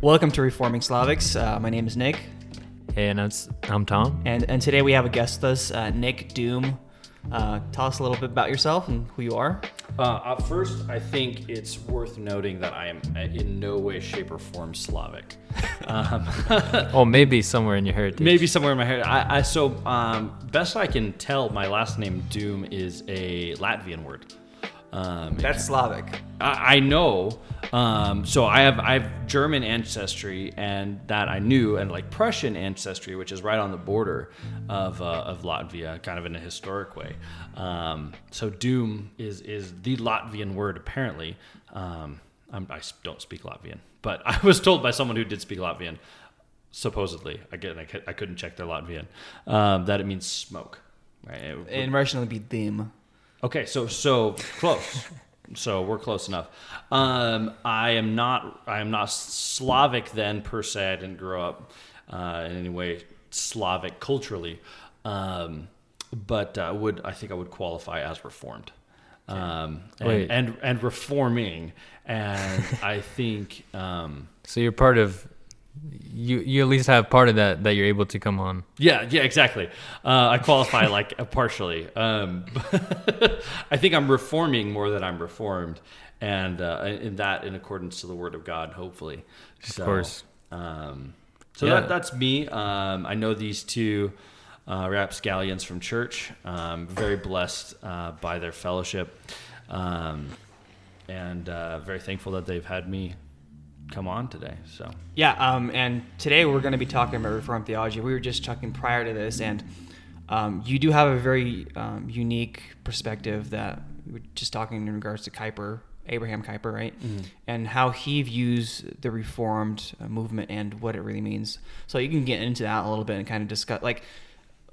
Welcome to Reforming Slavics. Uh, my name is Nick, Hey, and it's, I'm Tom. and and today we have a guest with us, uh, Nick Doom. Uh, tell us a little bit about yourself and who you are. Uh, at first, I think it's worth noting that I am in no way, shape, or form Slavic. Um, Oh, maybe somewhere in your heritage. maybe somewhere in my head. I, I so um, best I can tell, my last name Doom is a Latvian word. Um, That's Slavic. I, I know. Um, so I have I have German ancestry, and that I knew, and like Prussian ancestry, which is right on the border of uh, of Latvia, kind of in a historic way. Um, so Doom is is the Latvian word apparently. Um, I'm, I don't speak Latvian, but I was told by someone who did speak Latvian, supposedly again I, I couldn't check their Latvian, um, that it means smoke. Right? It- In Russian, it would be Dim. Okay, so so close. so we're close enough. Um, I am not. I am not Slavic then per se. I didn't grow up uh, in any way Slavic culturally, um, but uh, would I think I would qualify as reformed, um, and, and and reforming, and I think. Um, So you're part of. You you at least have part of that that you're able to come on. Yeah, yeah, exactly. Uh, I qualify like partially. Um, I think I'm reforming more than I'm reformed, and uh, in that, in accordance to the Word of God, hopefully. Of course. Um, so Yeah. that, that's me. Um, I know these two uh, rapscallions from church. Um, very blessed uh, by their fellowship, um, and uh, very thankful that they've had me come on today. So. Yeah, um, and today we're going to be talking about Reformed theology. We were just talking prior to this, and um, you do have a very um, unique perspective that we were just talking in regards to Kuyper, Abraham Kuyper, right? And how he views the Reformed uh, movement and what it really means. So you can get into that a little bit and kind of discuss, like,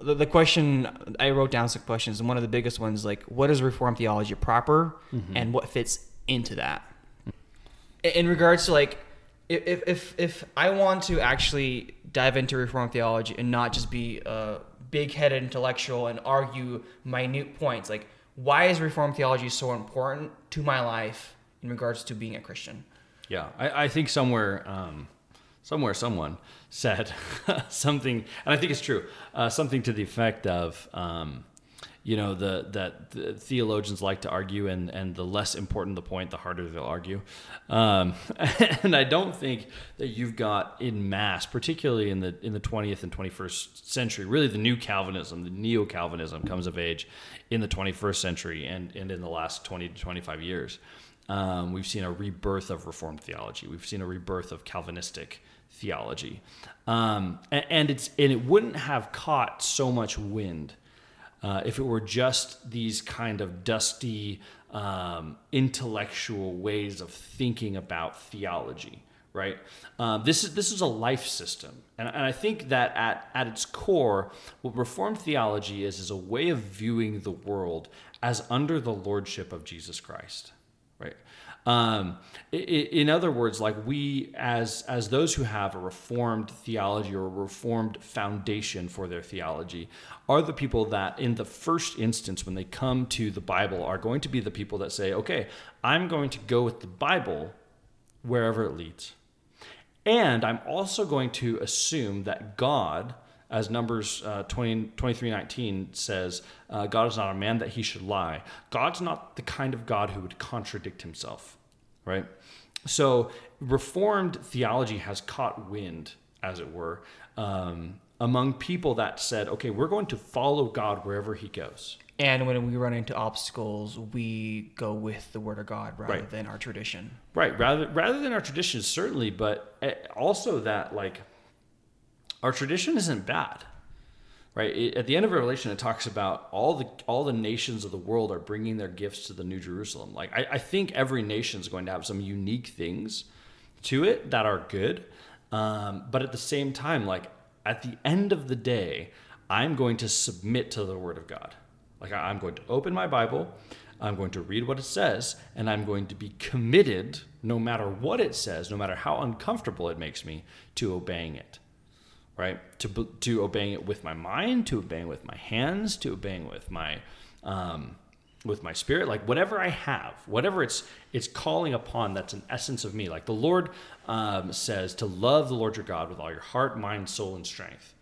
the, the question I wrote down some questions, and one of the biggest ones, like, what is Reformed theology proper, and what fits into that? in regards to like if if if I want to actually dive into reform theology and not just be a big-headed intellectual and argue minute points, like why is reform theology so important to my life in regards to being a Christian? Yeah, I, I think somewhere, um, somewhere, someone said something, and I think it's true. Uh, something to the effect of, um, you know, the that the theologians like to argue, and and the less important the point, the harder they'll argue. Um, and I don't think that you've got in mass, particularly in the in the 20th and 21st century, really the new Calvinism, the neo Calvinism comes of age in the 21st century, and and in the last 20 to 25 years. Um, we've seen a rebirth of Reformed theology. We've seen a rebirth of Calvinistic theology, um, and, and it's and it wouldn't have caught so much wind uh, if it were just these kind of dusty um, intellectual ways of thinking about theology. Right. Uh, this is this is a life system, and, and I think that at at its core, what Reformed theology is is a way of viewing the world as under the lordship of Jesus Christ right um, in other words like we as as those who have a reformed theology or a reformed foundation for their theology are the people that in the first instance when they come to the bible are going to be the people that say okay i'm going to go with the bible wherever it leads. And I'm also going to assume that God, as Numbers uh, 20, 23 19 says, uh, God is not a man that he should lie. God's not the kind of God who would contradict himself, right? So, Reformed theology has caught wind, as it were, um, among people that said, okay, we're going to follow God wherever he goes. And when we run into obstacles, we go with the Word of God rather Right. than our tradition. Right, rather rather than our tradition, certainly, but eh, also that like our tradition isn't bad, right? It, at the end of Revelation, it talks about all the all the nations of the world are bringing their gifts to the New Jerusalem. Like I, I think every nation is going to have some unique things to it that are good, um, but at the same time, like at the end of the day, I'm going to submit to the Word of God. Like I- I'm going to open my Bible. I'm going to read what it says, and I'm going to be committed, no matter what it says, no matter how uncomfortable it makes me, to obeying it. Right? To to obeying it with my mind, to obeying with my hands, to obeying with my um, with my spirit, like whatever I have, whatever it's it's calling upon. That's an essence of me. Like the Lord um, says to love the Lord your God with all your heart, mind, soul, and strength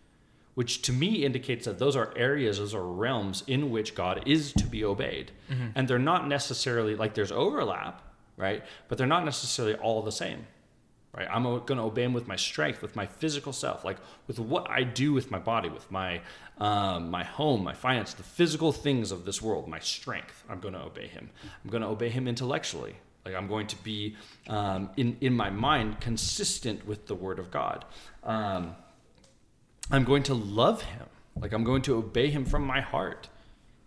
which to me indicates that those are areas, those are realms in which God is to be obeyed. Mm-hmm. And they're not necessarily like there's overlap, right? But they're not necessarily all the same, right? I'm going to obey Him with my strength, with my physical self, like with what I do with my body, with my um, my home, my finance, the physical things of this world, my strength. I'm going to obey Him. I'm going to obey Him intellectually. Like I'm going to be um, in in my mind consistent with the Word of God. Um, I'm going to love him. Like I'm going to obey him from my heart.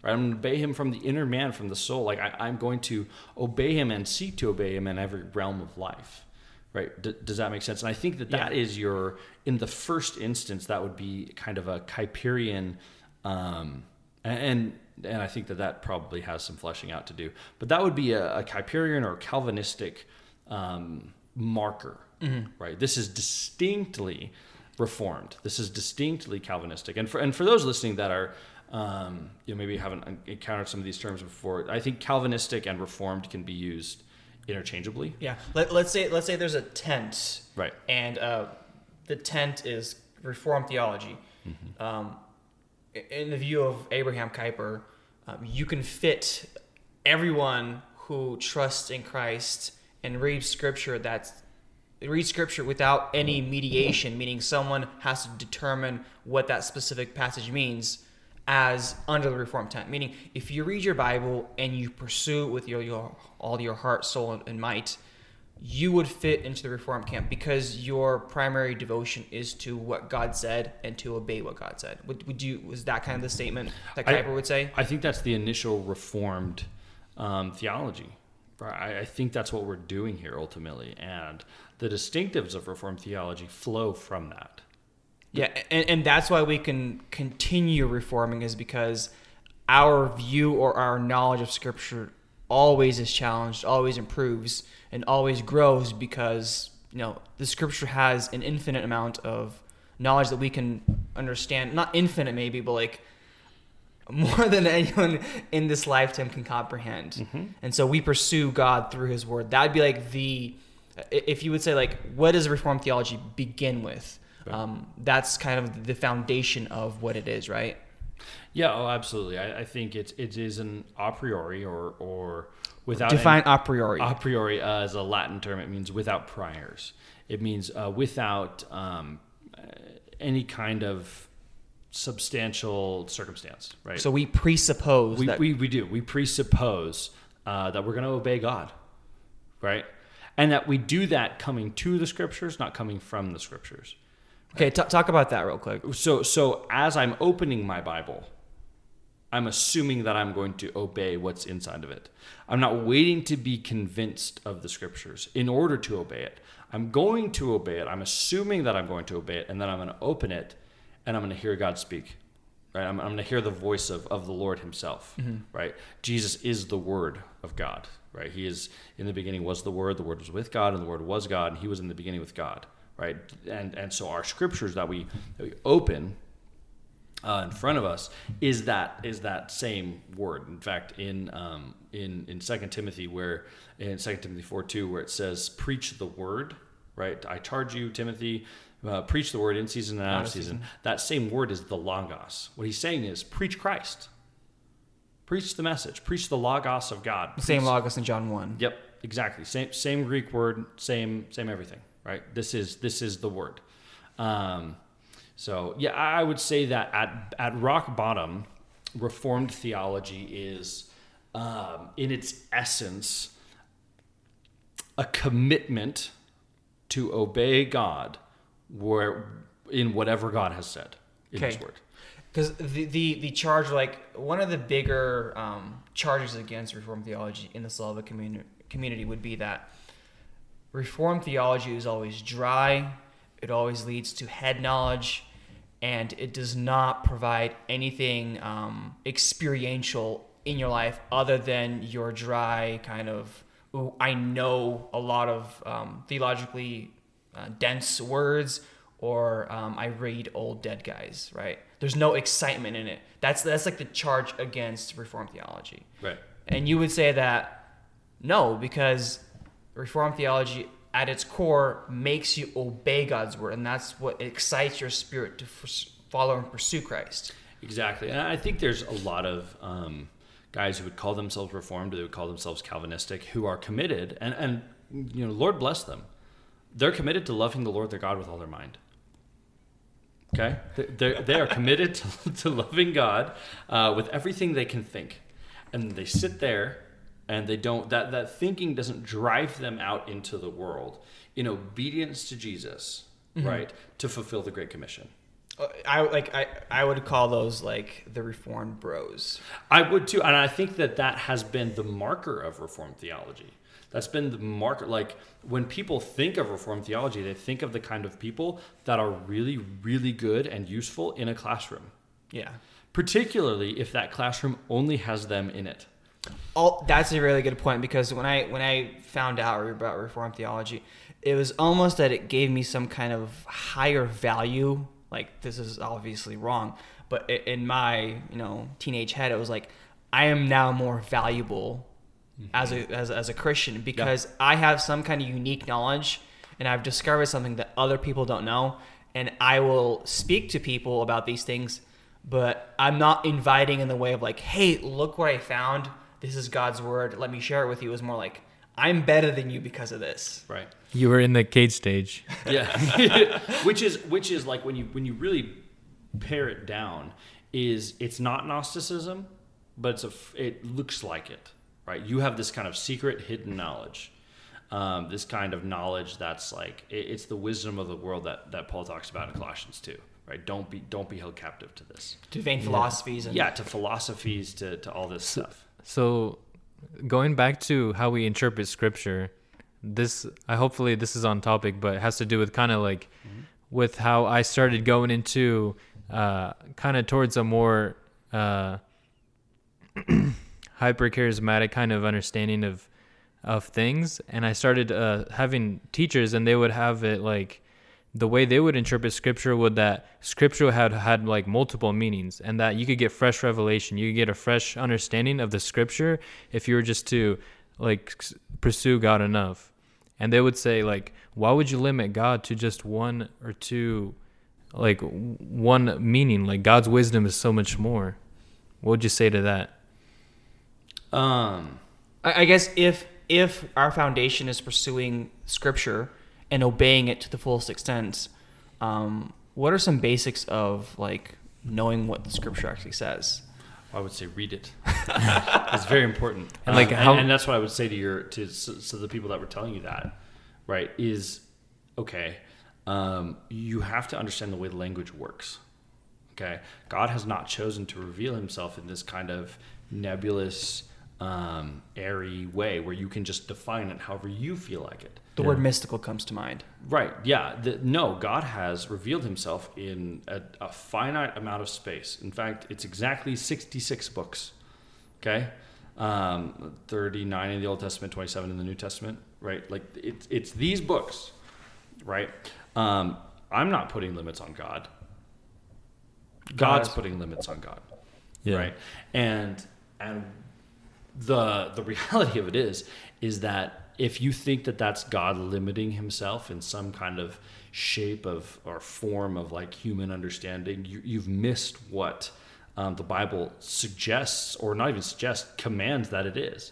Right? I'm going to obey him from the inner man, from the soul. Like I, am going to obey him and seek to obey him in every realm of life. Right? D- does that make sense? And I think that that yeah. is your, in the first instance, that would be kind of a Kuyperian, um, and and I think that that probably has some fleshing out to do. But that would be a, a Kuyperian or Calvinistic um, marker, mm-hmm. right? This is distinctly Reformed. This is distinctly Calvinistic. And for and for those listening that are um, you know maybe haven't encountered some of these terms before, I think Calvinistic and Reformed can be used interchangeably. Yeah. Let, us say let's say there's a tent. Right. And uh, the tent is Reformed theology. Mm-hmm. Um, in the view of Abraham Kuyper, um, you can fit everyone who trusts in Christ and reads Scripture that's read scripture without any mediation, meaning someone has to determine what that specific passage means as under the reformed tent. Meaning, if you read your Bible and you pursue it with your, your all your heart, soul, and might, you would fit into the reformed camp because your primary devotion is to what God said and to obey what God said. Would, would you was that kind of the statement that Kuyper I, would say? I think that's the initial reformed um, theology. I, I think that's what we're doing here ultimately, and the distinctives of Reformed theology flow from that. Yeah, and, and that's why we can continue reforming is because our view or our knowledge of Scripture always is challenged, always improves, and always grows because you know the Scripture has an infinite amount of knowledge that we can understand. Not infinite, maybe, but like more than anyone in this lifetime can comprehend. Mm-hmm. And so we pursue God through His Word. That'd be like the, if you would say like, what does Reformed theology begin with? Um, that's kind of the foundation of what it is, right? Yeah, oh, absolutely. I, I think it's it is an a priori or or without define any, a priori. A priori uh, as a Latin term, it means without priors. It means uh, without um, any kind of substantial circumstance, right? So we presuppose we, that we, we do. We presuppose uh, that we're going to obey God, right? And that we do that coming to the scriptures, not coming from the scriptures. Okay, t- talk about that real quick. So, so as I'm opening my Bible, I'm assuming that I'm going to obey what's inside of it. I'm not waiting to be convinced of the scriptures in order to obey it. I'm going to obey it. I'm assuming that I'm going to obey it, and then I'm going to open it and I'm going to hear God speak. Right? I'm, I'm going to hear the voice of, of the Lord Himself. Mm-hmm. Right? Jesus is the Word of God. Right? He is in the beginning was the Word. The Word was with God, and the Word was God, and He was in the beginning with God. Right? And and so our scriptures that we that we open uh, in front of us is that is that same word. In fact, in um, in in Second Timothy, where in Second Timothy four two, where it says, "Preach the word." Right? I charge you, Timothy, uh, preach the word in season and out of season. season. That same word is the logos. What he's saying is preach Christ. Preach the message. Preach the logos of God. Preach. Same logos in John one. Yep, exactly. Same same Greek word. Same same everything. Right. This is this is the word. Um, so yeah, I would say that at at rock bottom, Reformed theology is um, in its essence a commitment to obey God where in whatever God has said in okay. His Word. Because the, the the charge, like one of the bigger um, charges against Reformed theology in the Slavic community community would be that Reformed theology is always dry. It always leads to head knowledge, and it does not provide anything um, experiential in your life other than your dry kind of. Ooh, I know a lot of um, theologically uh, dense words or um, I read old dead guys, right? There's no excitement in it. That's that's like the charge against Reformed theology. Right. And you would say that no, because Reformed theology at its core makes you obey God's word, and that's what excites your spirit to follow and pursue Christ. Exactly, and I think there's a lot of um, guys who would call themselves Reformed, or they would call themselves Calvinistic, who are committed, and and you know, Lord bless them. They're committed to loving the Lord their God with all their mind. Okay, they they are committed to, to loving God uh, with everything they can think, and they sit there and they don't that that thinking doesn't drive them out into the world in obedience to Jesus, Mm-hmm. right, to fulfill the Great Commission. Uh, I like I, I would call those like the Reformed bros. I would too, and I think that that has been the marker of Reformed theology. That's been the marker. Like when people think of Reformed theology, they think of the kind of people that are really, really good and useful in a classroom, Yeah. particularly if that classroom only has them in it. Oh, that's a really good point because when I when I found out about Reformed theology, it was almost that it gave me some kind of higher value. Like this is obviously wrong, but in my you know teenage head, it was like I am now more valuable mm-hmm. as a as, as a Christian because I have some kind of unique knowledge and I've discovered something that other people don't know, and I will speak to people about these things but I'm not inviting in the way of like, hey, look what I found. This is God's word. Let me share it with you. It was more like, I'm better than you because of this. Right. You were in the cage stage. Yeah. which is which is like when you when you really pare it down, is it's not Gnosticism, but it's a it looks like it. Right. You have this kind of secret hidden knowledge. Um, this kind of knowledge that's like it, it's the wisdom of the world that, that Paul talks about in Colossians 2. Right? Don't be don't be held captive to this. To vain philosophies and Yeah, to philosophies, to, to all this stuff. So, going back to how we interpret scripture, this I hopefully this is on topic, but it has to do with kind of like with how I started going into uh, kind of towards a more uh, hyper charismatic kind of understanding of of things, and I started uh, having teachers, and they would have it like the way they would interpret scripture would that scripture had had like multiple meanings and that you could get fresh revelation. You could get a fresh understanding of the scripture if you were just to like pursue god enough. And they would say like why would you limit god to just one or two like one meaning? Like god's wisdom is so much more. What would you say to that? Um, I, I guess if if our foundation is pursuing scripture and obeying it to the fullest extent, um, what are some basics of like knowing what the scripture actually says? I would say read it. it's very important. And, like, Um, how- and, that's what I would say to your to so, so the people that were telling you that, right? Is okay. Um, you have to understand the way the language works. Okay, God has not chosen to reveal Himself in this kind of nebulous, um, airy way where you can just define it however you feel like it. The word mystical comes to mind. Right. Yeah. The, no, God has revealed himself in a, a finite amount of space. In fact, it's exactly 66 books. Okay? Um, 39 in the Old Testament, 27 in the New Testament. Right? Like, it's, it's these books. Right? Um, I'm not putting limits on God. God's is. putting limits on God Yeah. right and and the the reality of it is is that if you think that that's god limiting himself in some kind of shape of or form of like human understanding you, you've missed what um, the bible suggests or not even suggests commands that it is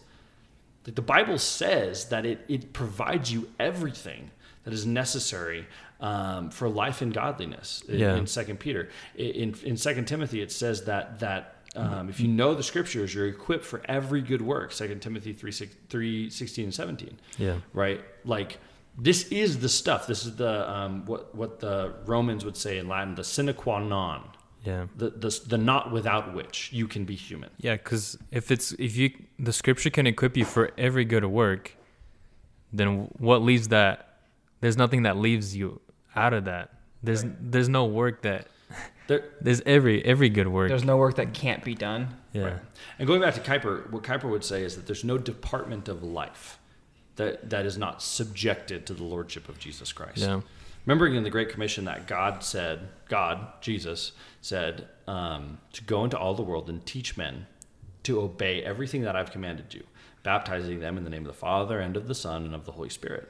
like the Bible says that it, it provides you everything that is necessary um, for life and godliness in, Yeah. in Second Peter. In, in Second Timothy, it says that that um, if you know the scriptures, you're equipped for every good work. Second Timothy 3, 6, 3 16 and 17 yeah right? Like this is the stuff. This is the um, what what the Romans would say in Latin, the sine qua non, yeah the the, the not without which you can be human. Yeah, because if it's if you the scripture can equip you for every good work, then what leaves that? There's nothing that leaves you out of that. There's there's no work that There, there's every every good work. There's no work that can't be done. yeah, Right. And going back to Kuyper, what Kuyper would say is that there's no department of life that, that is not subjected to the lordship of Jesus Christ. Yeah. Remembering in the Great Commission that God said, God, Jesus, said, um, to go into all the world and teach men to obey everything that I've commanded you, baptizing them in the name of the Father and of the Son and of the Holy Spirit.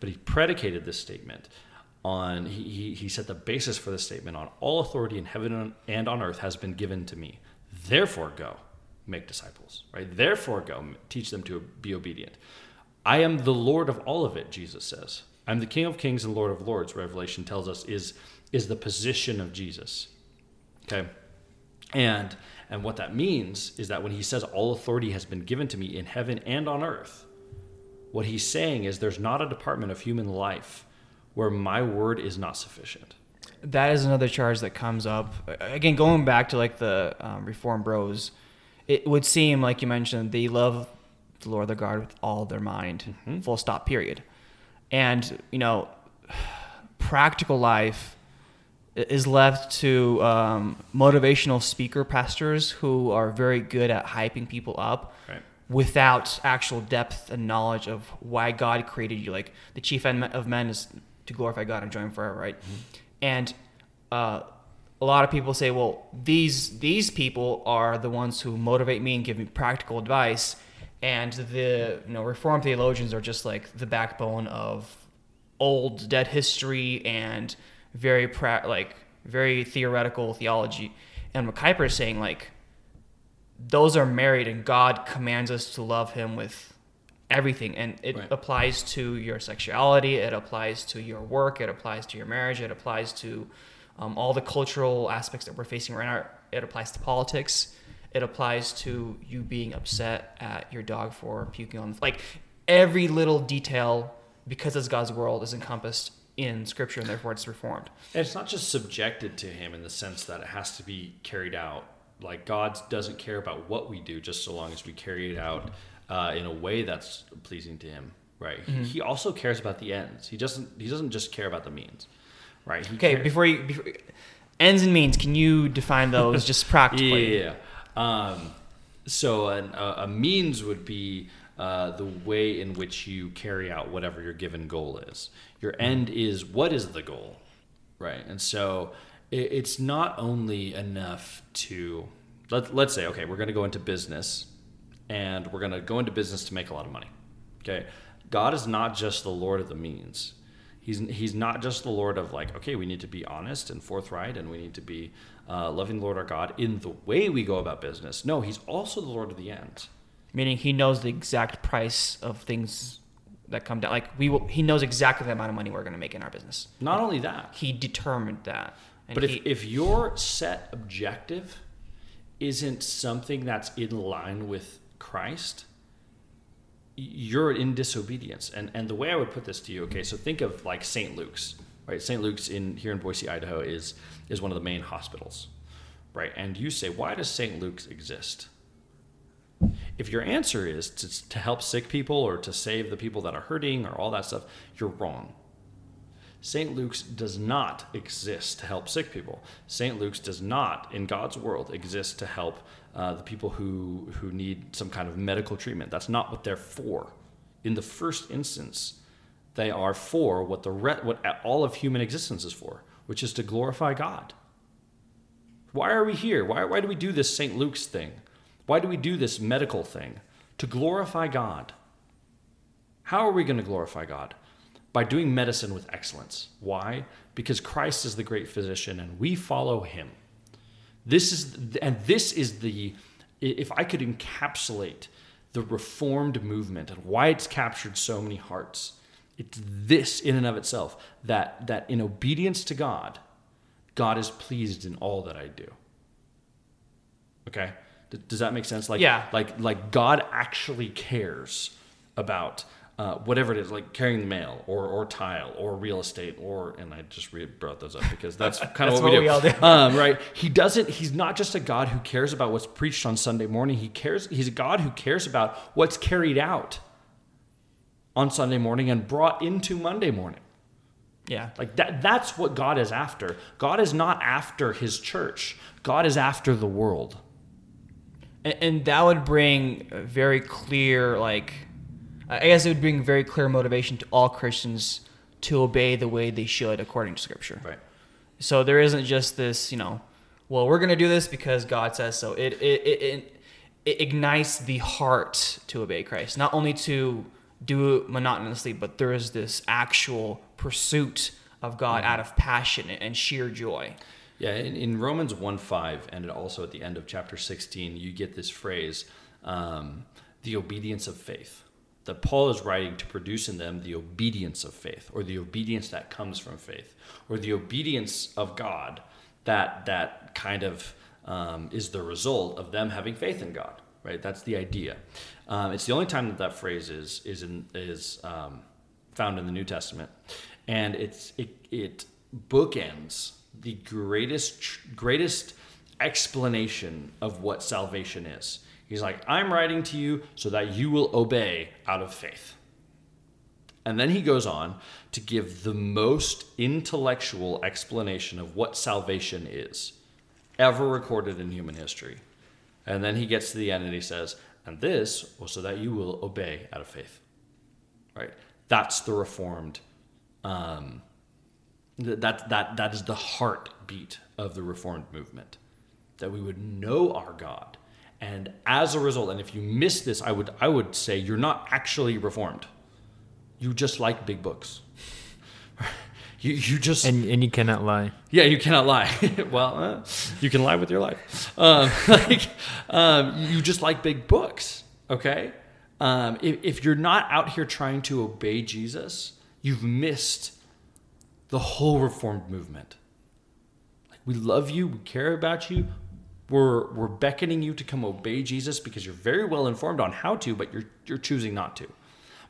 But he predicated this statement on, he, he, set the basis for this statement on all authority in heaven and on earth has been given to me. Therefore, go make disciples, right? Therefore, go teach them to be obedient. I am the Lord of all of it, Jesus says. I'm the King of Kings and Lord of Lords, Revelation tells us is, is the position of Jesus. Okay? And and what that means is that when he says all authority has been given to me in heaven and on earth, what he's saying is there's not a department of human life where my word is not sufficient. That is another charge that comes up. Again, going back to like the um, Reform Bros, it would seem like you mentioned they love the Lord their God with all their mind, mm-hmm. full stop, period. And, you know, practical life is left to um, motivational speaker pastors who are very good at hyping people up right. without actual depth and knowledge of why God created you. Like the chief end of men is to glorify God and join Him forever, right? Mm-hmm. And uh, a lot of people say, well, these these people are the ones who motivate me and give me practical advice, and the you know Reformed theologians are just like the backbone of old dead history and very pra- like very theoretical theology. And what Kuyper is saying, like, those are married, and God commands us to love Him with everything, and it right. applies to your sexuality, it applies to your work, it applies to your marriage, it applies to um, all the cultural aspects that we're facing right now. It applies to politics. It applies to you being upset at your dog for puking on the like every little detail because it's God's world is encompassed in scripture and therefore it's reformed. And it's not just subjected to him in the sense that it has to be carried out. Like God doesn't care about what we do just so long as we carry it out uh, in a way that's pleasing to him. Right. Mm-hmm. He, he, also cares about the ends. He doesn't he doesn't just care about the means. Right. He okay, cares. before you before, ends and means, can you define those just practically? yeah. Um, so an, a, a means would be uh, the way in which you carry out whatever your given goal is. Your end is what is the goal, right? And so it, it's not only enough to let, let's say, okay, we're going to go into business and we're going to go into business to make a lot of money. Okay. God is not just the Lord of the means. He's, he's not just the Lord of like, okay, we need to be honest and forthright and we need to be uh, loving the Lord our God in the way we go about business. No, he's also the Lord of the end meaning he knows the exact price of things that come down. Like we will, he knows exactly the amount of money we're going to make in our business. Not only that, he determined that. but he, if if your set objective isn't something that's in line with Christ, you're in disobedience. And and the way I would put this to you, okay, so think of like St. Luke's, right? St. Luke's in here in Boise, Idaho is is one of the main hospitals, right? And you say, why does St. Luke's exist? If your answer is to, to help sick people or to save the people that are hurting or all that stuff, you're wrong. St. Luke's does not exist to help sick people. St. Luke's does not, in God's world, exist to help uh, the people who, who need some kind of medical treatment. That's not what they're for. In the first instance, they are for what, the re- what all of human existence is for, which is to glorify God. Why are we here? Why, why do we do this St. Luke's thing? Why do we do this medical thing? To glorify God. How are we going to glorify God? By doing medicine with excellence. Why? Because Christ is the great physician and we follow him. This is and this is the if I could encapsulate the reformed movement and why it's captured so many hearts. It's this in and of itself that that in obedience to God, God is pleased in all that I do. Okay? Does that make sense? Like, yeah. like, like God actually cares about uh, whatever it is, like carrying the mail or, or tile or real estate or, and I just re- brought those up because that's kind of what, we, what do. we do. Um, right. He doesn't, he's not just a God who cares about what's preached on Sunday morning. He cares, he's a God who cares about what's carried out on Sunday morning and brought into Monday morning. Yeah. Like that, that's what God is after. God is not after his church. God is after the world and, and that would bring very clear like I guess it would bring very clear motivation to all Christians to obey the way they should according to Scripture. Right. So there isn't just this, you know, well, we're going to do this because God says so. It, it, it, it it ignites the heart to obey Christ, not only to do it monotonously, but there is this actual pursuit of God out of passion and sheer joy. Yeah, in, in Romans 1 5, and also at the end of chapter 16, you get this phrase, um, the obedience of faith. That Paul is writing to produce in them the obedience of faith, or the obedience that comes from faith, or the obedience of God that, that kind of um, is the result of them having faith in God, right? That's the idea. Um, it's the only time that that phrase is, is, in, is um, found in the New Testament. And it's, it, it bookends the greatest greatest explanation of what salvation is. He's like, I'm writing to you so that you will obey out of faith. And then he goes on to give the most intellectual explanation of what salvation is ever recorded in human history. And then he gets to the end and he says, and this was so that you will obey out of faith. Right? That's the reformed um, that, that, that is the heartbeat of the Reformed movement. That we would know our God. And as a result, and if you miss this, I would, I would say you're not actually Reformed. You just like big books. you, you just. And, and you cannot lie. Yeah, you cannot lie. well, uh, you can lie with your life. Um, like, um, you just like big books, okay? Um, if, if you're not out here trying to obey Jesus, you've missed the whole reformed movement. Like we love you, we care about you. We're we're beckoning you to come obey Jesus because you're very well informed on how to, but you're you're choosing not to.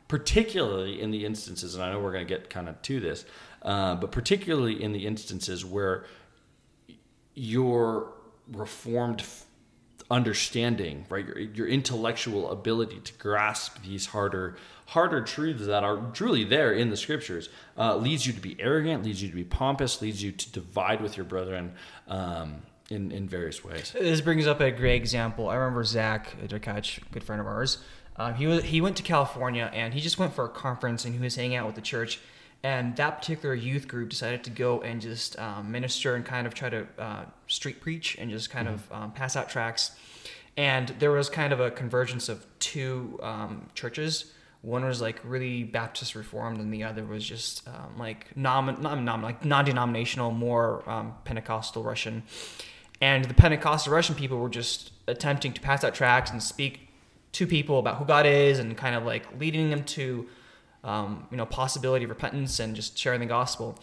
Particularly in the instances, and I know we're going to get kind of to this, uh, but particularly in the instances where your reformed understanding, right, your, your intellectual ability to grasp these harder harder truths that are truly there in the scriptures uh, leads you to be arrogant, leads you to be pompous, leads you to divide with your brethren um, in, in various ways. This brings up a great example. I remember Zach a good friend of ours. Um, he was he went to California and he just went for a conference and he was hanging out with the church. And that particular youth group decided to go and just um, minister and kind of try to uh, street preach and just kind mm-hmm. of um, pass out tracts. And there was kind of a convergence of two um, churches one was like really Baptist reformed, and the other was just um, like non, non, non like non-denominational, more um, Pentecostal Russian. And the Pentecostal Russian people were just attempting to pass out tracts and speak to people about who God is, and kind of like leading them to, um, you know, possibility of repentance and just sharing the gospel.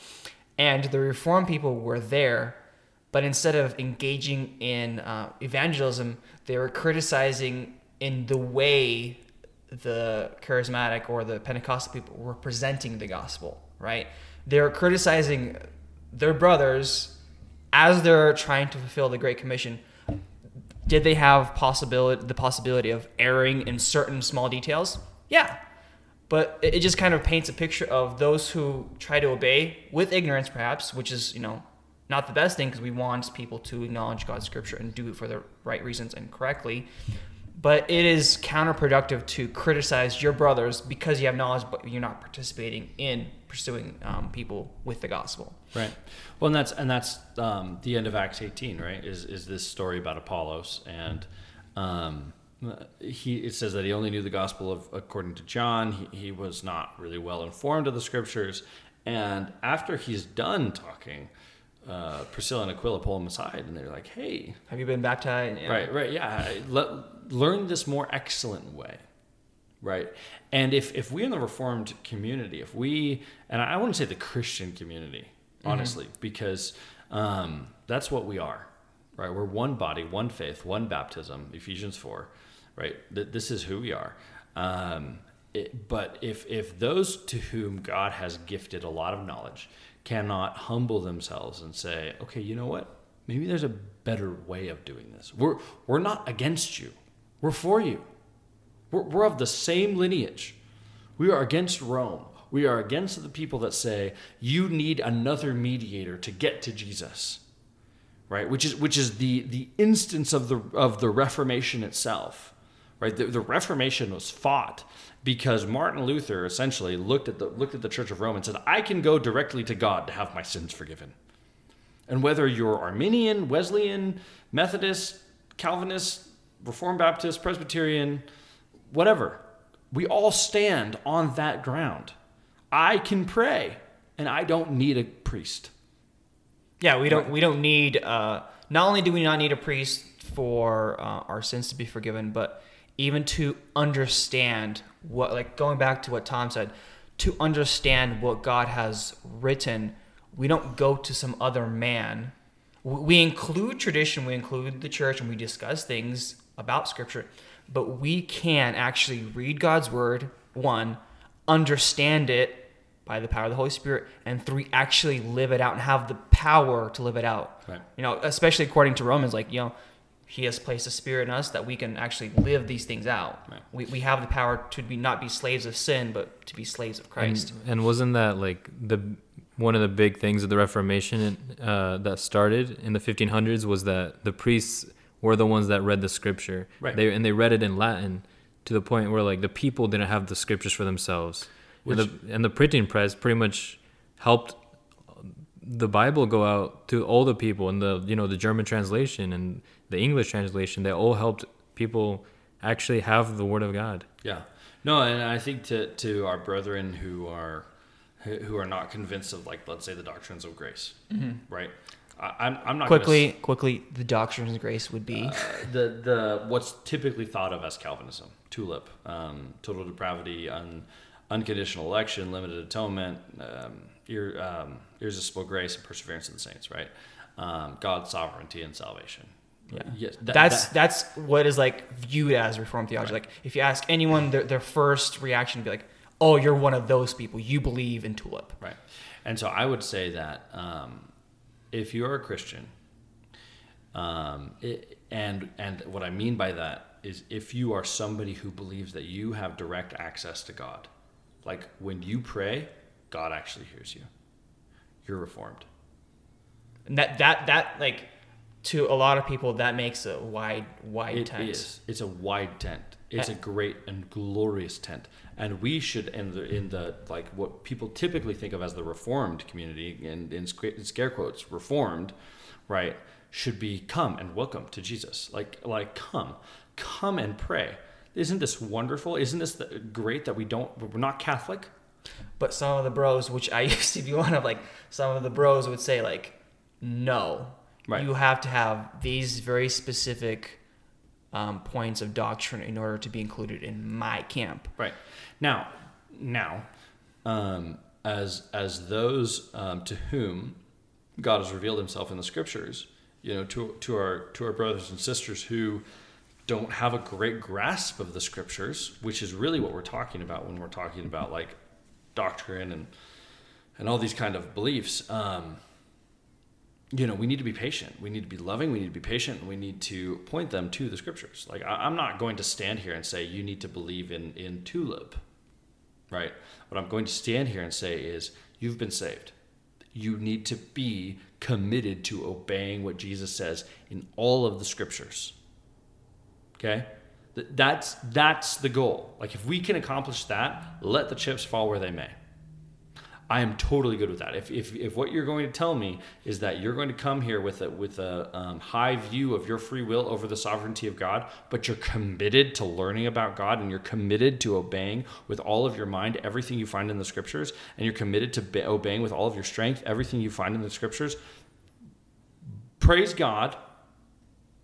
And the Reformed people were there, but instead of engaging in uh, evangelism, they were criticizing in the way the charismatic or the Pentecostal people were presenting the gospel, right? They're criticizing their brothers as they're trying to fulfill the Great Commission. Did they have possibility the possibility of erring in certain small details? Yeah. But it just kind of paints a picture of those who try to obey with ignorance, perhaps, which is, you know, not the best thing because we want people to acknowledge God's scripture and do it for the right reasons and correctly but it is counterproductive to criticize your brothers because you have knowledge but you're not participating in pursuing um, people with the gospel right well and that's and that's um, the end of acts 18 right is is this story about apollos and um, he it says that he only knew the gospel of according to john he, he was not really well informed of the scriptures and after he's done talking uh, Priscilla and Aquila pull him aside, and they're like, "Hey, have you been baptized?" Yeah. Right, right, yeah. Let, learn this more excellent way, right? And if if we in the Reformed community, if we, and I wouldn't say the Christian community, mm-hmm. honestly, mm-hmm. because um, that's what we are, right? We're one body, one faith, one baptism. Ephesians four, right? This is who we are. Um, it, but if if those to whom God has gifted a lot of knowledge cannot humble themselves and say, okay, you know what? Maybe there's a better way of doing this. We're, we're not against you, we're for you. We're, we're of the same lineage. We are against Rome. We are against the people that say you need another mediator to get to Jesus. Right? Which is which is the the instance of the of the Reformation itself. Right? The, the Reformation was fought because Martin Luther essentially looked at the looked at the Church of Rome and said, "I can go directly to God to have my sins forgiven." And whether you're Arminian, Wesleyan, Methodist, Calvinist, Reformed Baptist, Presbyterian, whatever. We all stand on that ground. I can pray, and I don't need a priest. Yeah, we don't we don't need. Uh, not only do we not need a priest for uh, our sins to be forgiven, but even to understand what, like going back to what Tom said, to understand what God has written, we don't go to some other man. We include tradition, we include the church, and we discuss things about Scripture, but we can actually read God's word. One, understand it by the power of the Holy Spirit, and three, actually live it out and have the power to live it out. Right. You know, especially according to Romans, like, you know, he has placed a spirit in us that we can actually live these things out. Right. We, we have the power to be not be slaves of sin, but to be slaves of Christ. And, and wasn't that like the one of the big things of the Reformation uh, that started in the 1500s was that the priests were the ones that read the scripture. Right. They and they read it in Latin to the point where like the people didn't have the scriptures for themselves. and, the, and the printing press pretty much helped the Bible go out to all the people and the you know the German translation and the English translation they all helped people actually have the word of God. Yeah. No, and I think to to our brethren who are who who are not convinced of like let's say the doctrines of grace, mm-hmm. right? I, I'm I'm not gonna quickly, quickly, the doctrines of grace would be uh, the the what's typically thought of as Calvinism, tulip, um, total depravity, un, unconditional election, limited atonement, um, ir, um, irresistible grace, and perseverance of the saints. Right, um, God's sovereignty and salvation. Yeah. Yes, that- that's that- that's what is like viewed as reformed theology. Right. Like if you ask anyone, their, their first reaction would be like, "Oh, you're one of those people. You believe in tulip." Right. And so I would say that um, if you're a Christian, um, it, and and what I mean by that is if you are somebody who believes that you have direct access to God, like when you pray, God actually hears you. You're reformed. And that that that like to a lot of people that makes a wide wide It tent. is. It's a wide tent. It's a great and glorious tent, and we should in the in the like what people typically think of as the reformed community, and in, in scare quotes, reformed, right? Should be come and welcome to Jesus. Like like come, come and pray. Isn't this wonderful? Isn't this the, great that we don't we're not Catholic? But some of the bros, which I used to be one of, like some of the bros would say like, no, Right. you have to have these very specific um, points of doctrine in order to be included in my camp. Right. Now, now, um, as as those um, to whom God has revealed Himself in the Scriptures, you know, to to our to our brothers and sisters who don't have a great grasp of the Scriptures, which is really what we're talking about when we're talking about like doctrine and and all these kind of beliefs. Um, you know, we need to be patient. We need to be loving. We need to be patient. And we need to point them to the scriptures. Like, I, I'm not going to stand here and say, you need to believe in, in tulip, right? What I'm going to stand here and say is, you've been saved. You need to be committed to obeying what Jesus says in all of the scriptures. Okay? Th- That's, that's the goal. Like, if we can accomplish that, let the chips fall where they may. I am totally good with that. If, if, if what you're going to tell me is that you're going to come here with a with a um, high view of your free will over the sovereignty of God, but you're committed to learning about God and you're committed to obeying with all of your mind everything you find in the scriptures, and you're committed to be- obeying with all of your strength everything you find in the scriptures, praise God.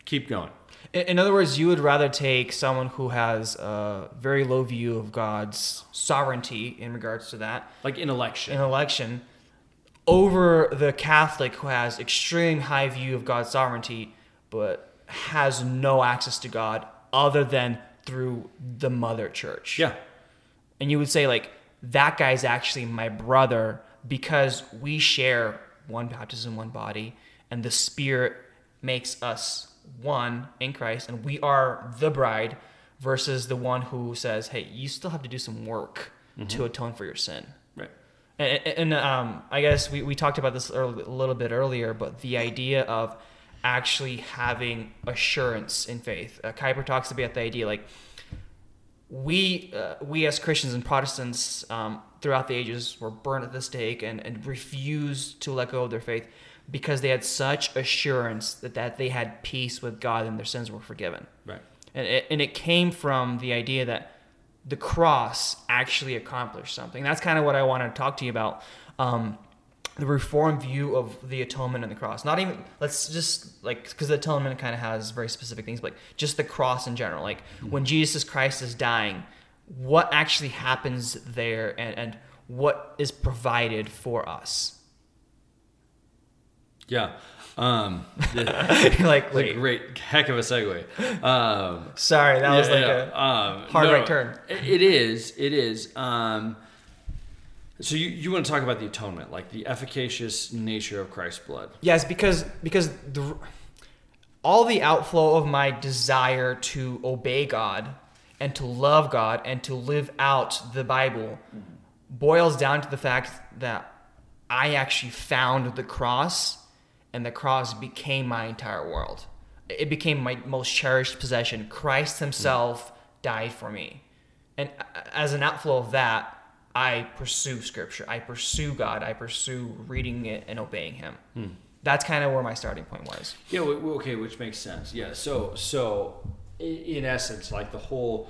Keep going. In, other words, you would rather take someone who has a very low view of God's sovereignty in regards to that Like in election. in election over the Catholic who has extreme high view of God's sovereignty but has no access to God other than through the mother church. yeah. And you would say like that guy's actually my brother because we share one baptism, one body, and the Spirit makes us one in Christ, and we are the bride versus the one who says, "Hey, you still have to do some work to atone for your sin." Right. And, and um, I guess we, we talked about this early, a little bit earlier, but the idea of actually having assurance in faith. Uh, Kuyper talks about the idea like we uh, we as Christians and Protestants um, throughout the ages were burned at the stake and, and refused to let go of their faith because they had such assurance that, that they had peace with God and their sins were forgiven. Right. and it, and it came from the idea that the cross actually accomplished something. That's kind of what I want to talk to you about. Um, the reformed view of the atonement and the cross. Not even let's just like because the atonement kind of has very specific things, but like just the cross in general. Like when Jesus Christ is dying, what actually happens there, and, and what is provided for us. Yeah. Um, like, like wait, great heck of a segue. Um, sorry, that was like yeah. a um, hard no, right turn. it- It is. It is. Um, so you, you want to talk about the atonement, like the efficacious nature of Christ's blood. Yes, because because the all the outflow of my desire to obey God and to love God and to live out the Bible boils down to the fact that I actually found the cross and the cross became my entire world. It became my most cherished possession. Christ himself died for me. And as an outflow of that, I pursue scripture. I pursue God. I pursue reading it and obeying him. That's kind of where my starting point was. Yeah. Okay, which makes sense. Yeah. So so in essence, like the whole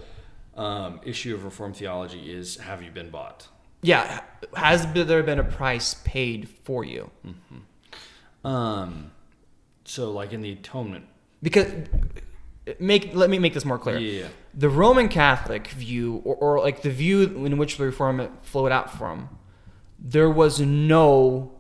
um, issue of Reformed theology is: Have you been bought? Yeah, has there been a price paid for you? Um, so like in the atonement. Because make let me make this more clear. Yeah. The Roman Catholic view, or, or like the view in which the Reform flowed out from, there was no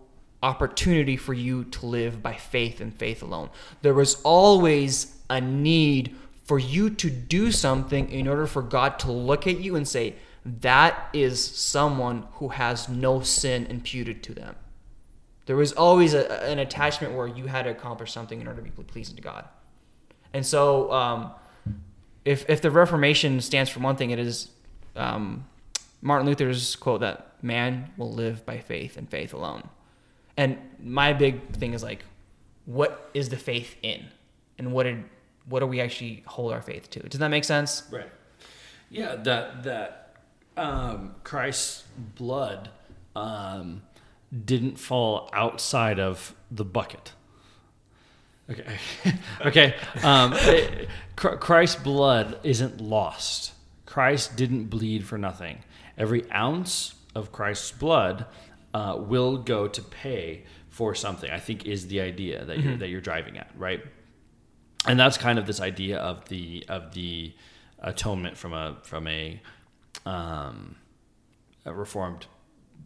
opportunity for you to live by faith and faith alone. There was always a need for you to do something in order for God to look at you and say, that is someone who has no sin imputed to them. There was always a, an attachment where you had to accomplish something in order to be pleasing to God. And so, um, if if the Reformation stands for one thing, it is um, Martin Luther's quote that man will live by faith and faith alone. And my big thing is like, what is the faith in, and what did what do we actually hold our faith to? Does that make sense? Right. Yeah, that that um, Christ's blood um, didn't fall outside of the bucket. Okay. okay. Um, it- Christ's blood isn't lost. Christ didn't bleed for nothing. Every ounce of Christ's blood uh, will go to pay for something. I think is the idea that you're that you're driving at, right? and that's kind of this idea of the of the atonement from a from a um, a reformed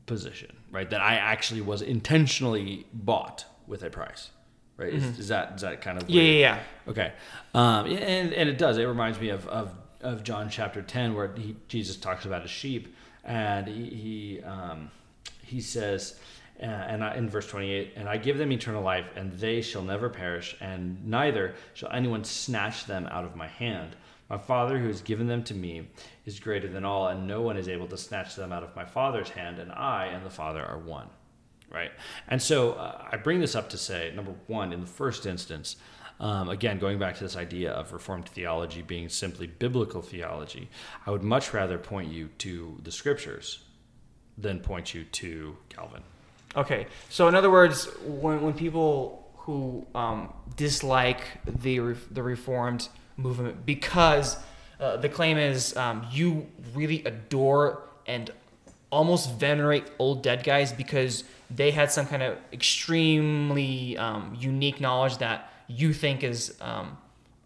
position, right? That I actually was intentionally bought with a price, right? Is, is that is that kind of Yeah, yeah, yeah. Okay, um, yeah, and and it does. It reminds me of of, of John chapter ten, where he, Jesus talks about a sheep, and he he, um, he says, uh, and I, in verse twenty eight, and I give them eternal life, and they shall never perish, and neither shall anyone snatch them out of my hand. My Father, who has given them to me, is greater than all, and no one is able to snatch them out of my Father's hand. And I and the Father are one right? And so uh, I bring this up to say, number one, in the first instance, um, again, going back to this idea of Reformed theology being simply biblical theology, I would much rather point you to the scriptures than point you to Calvin. Okay, so in other words, when, when people who um, dislike the the Reformed movement because uh, the claim is um, you really adore and almost venerate old dead guys because they had some kind of extremely um, unique knowledge that you think is um,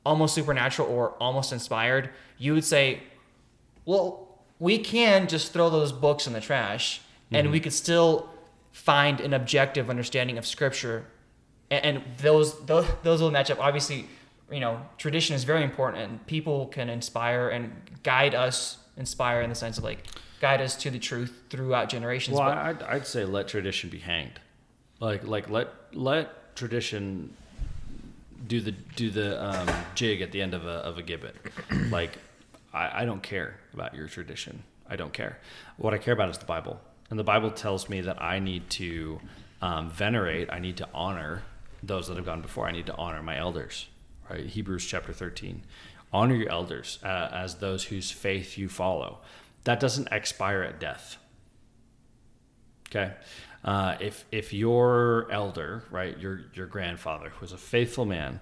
almost supernatural or almost inspired, you would say, well, we can just throw those books in the trash and we could still find an objective understanding of scripture. And, and those, those those will match up. Obviously you know tradition is very important and people can inspire and guide us inspire in the sense of like guide us to the truth throughout generations Well, but- I'd, I'd say let tradition be hanged. Like, like let let tradition do the do the um, jig at the end of a of a gibbet. like, I, I don't care about your tradition. I don't care. What I care about is the Bible, and the Bible tells me that I need to um, venerate. I need to honor those that have gone before. I need to honor my elders. Right, Hebrews chapter thirteen. Honor your elders uh, as those whose faith you follow. That doesn't expire at death. Okay. Uh, if if your elder, right, your your grandfather who was a faithful man,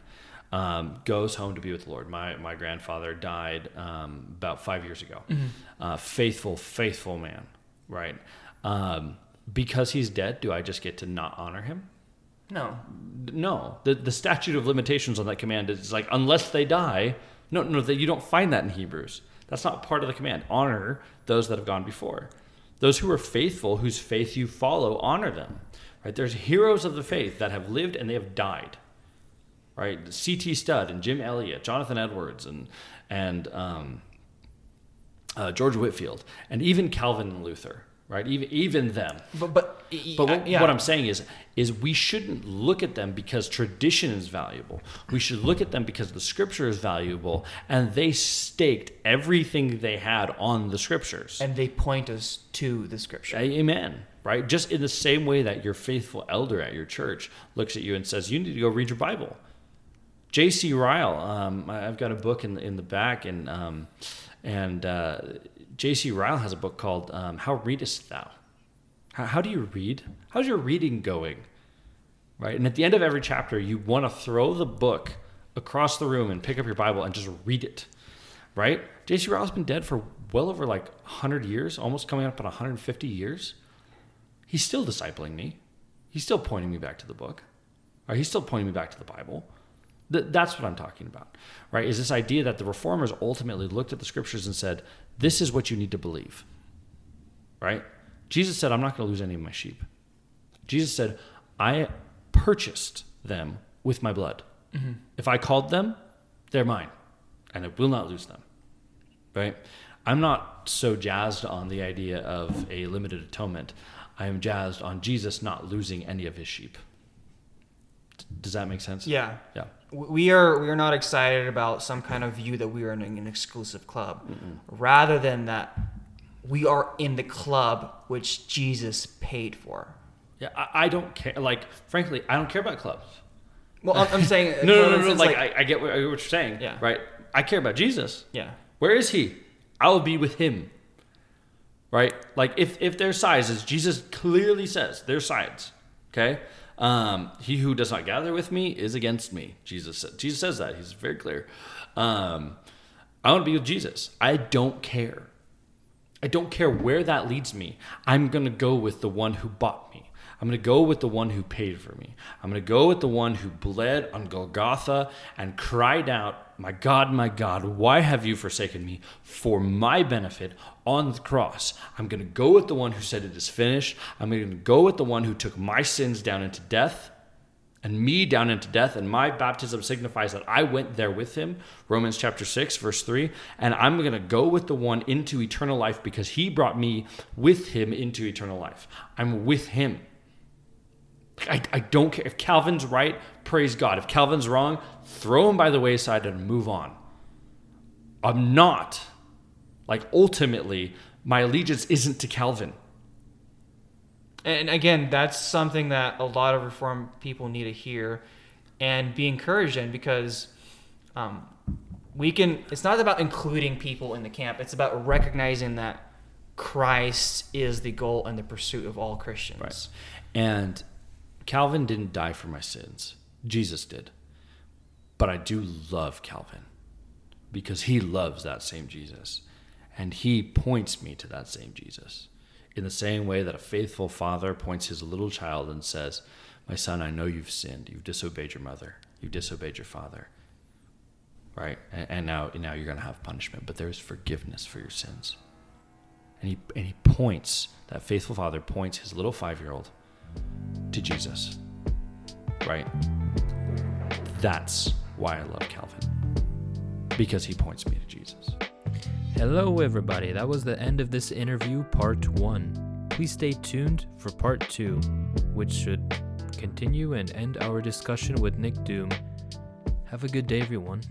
um, goes home to be with the Lord. My my grandfather died um, about five years ago. Uh, faithful, faithful man, right? Um, because he's dead, do I just get to not honor him? No. No, the the statute of limitations on that command is like unless they die. No, no, that you don't find that in Hebrews. That's not part of the command. Honor those that have gone before. Those who are faithful, whose faith you follow, honor them. Right? There's heroes of the faith that have lived and they have died. Right? C.T. Studd and Jim Elliot, Jonathan Edwards, and and um, uh, George Whitefield, and even Calvin and Luther. Right? Even even them. But but But what, yeah. what I'm saying is, is we shouldn't look at them because tradition is valuable. We should look at them because the scripture is valuable, and they staked everything they had on the scriptures. and they point us to the scripture. Amen. Right? Just in the same way that your faithful elder at your church looks at you and says, "You need to go read your Bible." J.C. Ryle, um, I've got a book in in the back, and um, and uh, J.C. Ryle has a book called um, "How Readest Thou." How, how do you read? How's your reading going? Right, and at the end of every chapter, you want to throw the book across the room and pick up your Bible and just read it. Right? J.C. Ryle's been dead for well over like 100 years, almost coming up on 150 years. He's still discipling me. He's still pointing me back to the book. Right? He's still pointing me back to the Bible. Th- that's what I'm talking about, right? Is this idea that the reformers ultimately looked at the scriptures and said, "This is what you need to believe." Right? Jesus said, "I'm not going to lose any of my sheep." Jesus said, "I purchased them with my blood. Mm-hmm. If I called them, they're mine, and I will not lose them." Right? I'm not so jazzed on the idea of a limited atonement. I am jazzed on Jesus not losing any of his sheep. Does that make sense? Yeah. Yeah. we are we are not excited about some kind of view that we are in an exclusive club rather than that we are in the club which jesus paid for Yeah, I, I don't care. Like, frankly, I don't care about clubs. well i'm, I'm saying No, no, for no, no. instance, Like, I, I get what, I get what you're saying. Yeah. Right. I care about Jesus. yeah Where is he? I will be with him. Right? Like, if if their sides, as Jesus clearly says, their sides. Okay. Um, he who does not gather with me is against me. Jesus said. Jesus says that. He's very clear. Um, I want to be with Jesus. I don't care. I don't care where that leads me. I'm going to go with the one who bought me. I'm going to go with the one who paid for me. I'm going to go with the one who bled on Golgotha and cried out, My God, my God, why have you forsaken me? For my benefit on the cross. I'm going to go with the one who said it is finished. I'm going to go with the one who took my sins down into death and me down into death, and my baptism signifies that I went there with him. Romans chapter 6, verse 3. And I'm going to go with the one into eternal life because he brought me with him into eternal life. I'm with him. I, I don't care. If Calvin's right, praise God. If Calvin's wrong, throw him by the wayside and move on. I'm not. Like, ultimately, my allegiance isn't to Calvin. And again that's something that a lot of reform people need to hear and be encouraged in because um, we can it's not about including people in the camp it's about recognizing that christ is the goal and the pursuit of all christians Right. And Calvin didn't die for my sins. Jesus did. But I do love Calvin because he loves that same Jesus. And he points me to that same Jesus. In the same way that a faithful father points his little child and says, My son, I know you've sinned. You've disobeyed your mother. You've disobeyed your father. Right? And, and now, now you're going to have punishment, but there's forgiveness for your sins. And he, and he points, that faithful father points his little five year old to Jesus. Right? That's why I love Calvin. Because he points me to Jesus. Hello, everybody. That was the end of this interview, part one. Please stay tuned for part two, which should continue and end our discussion with Nick Doom. Have a good day, everyone.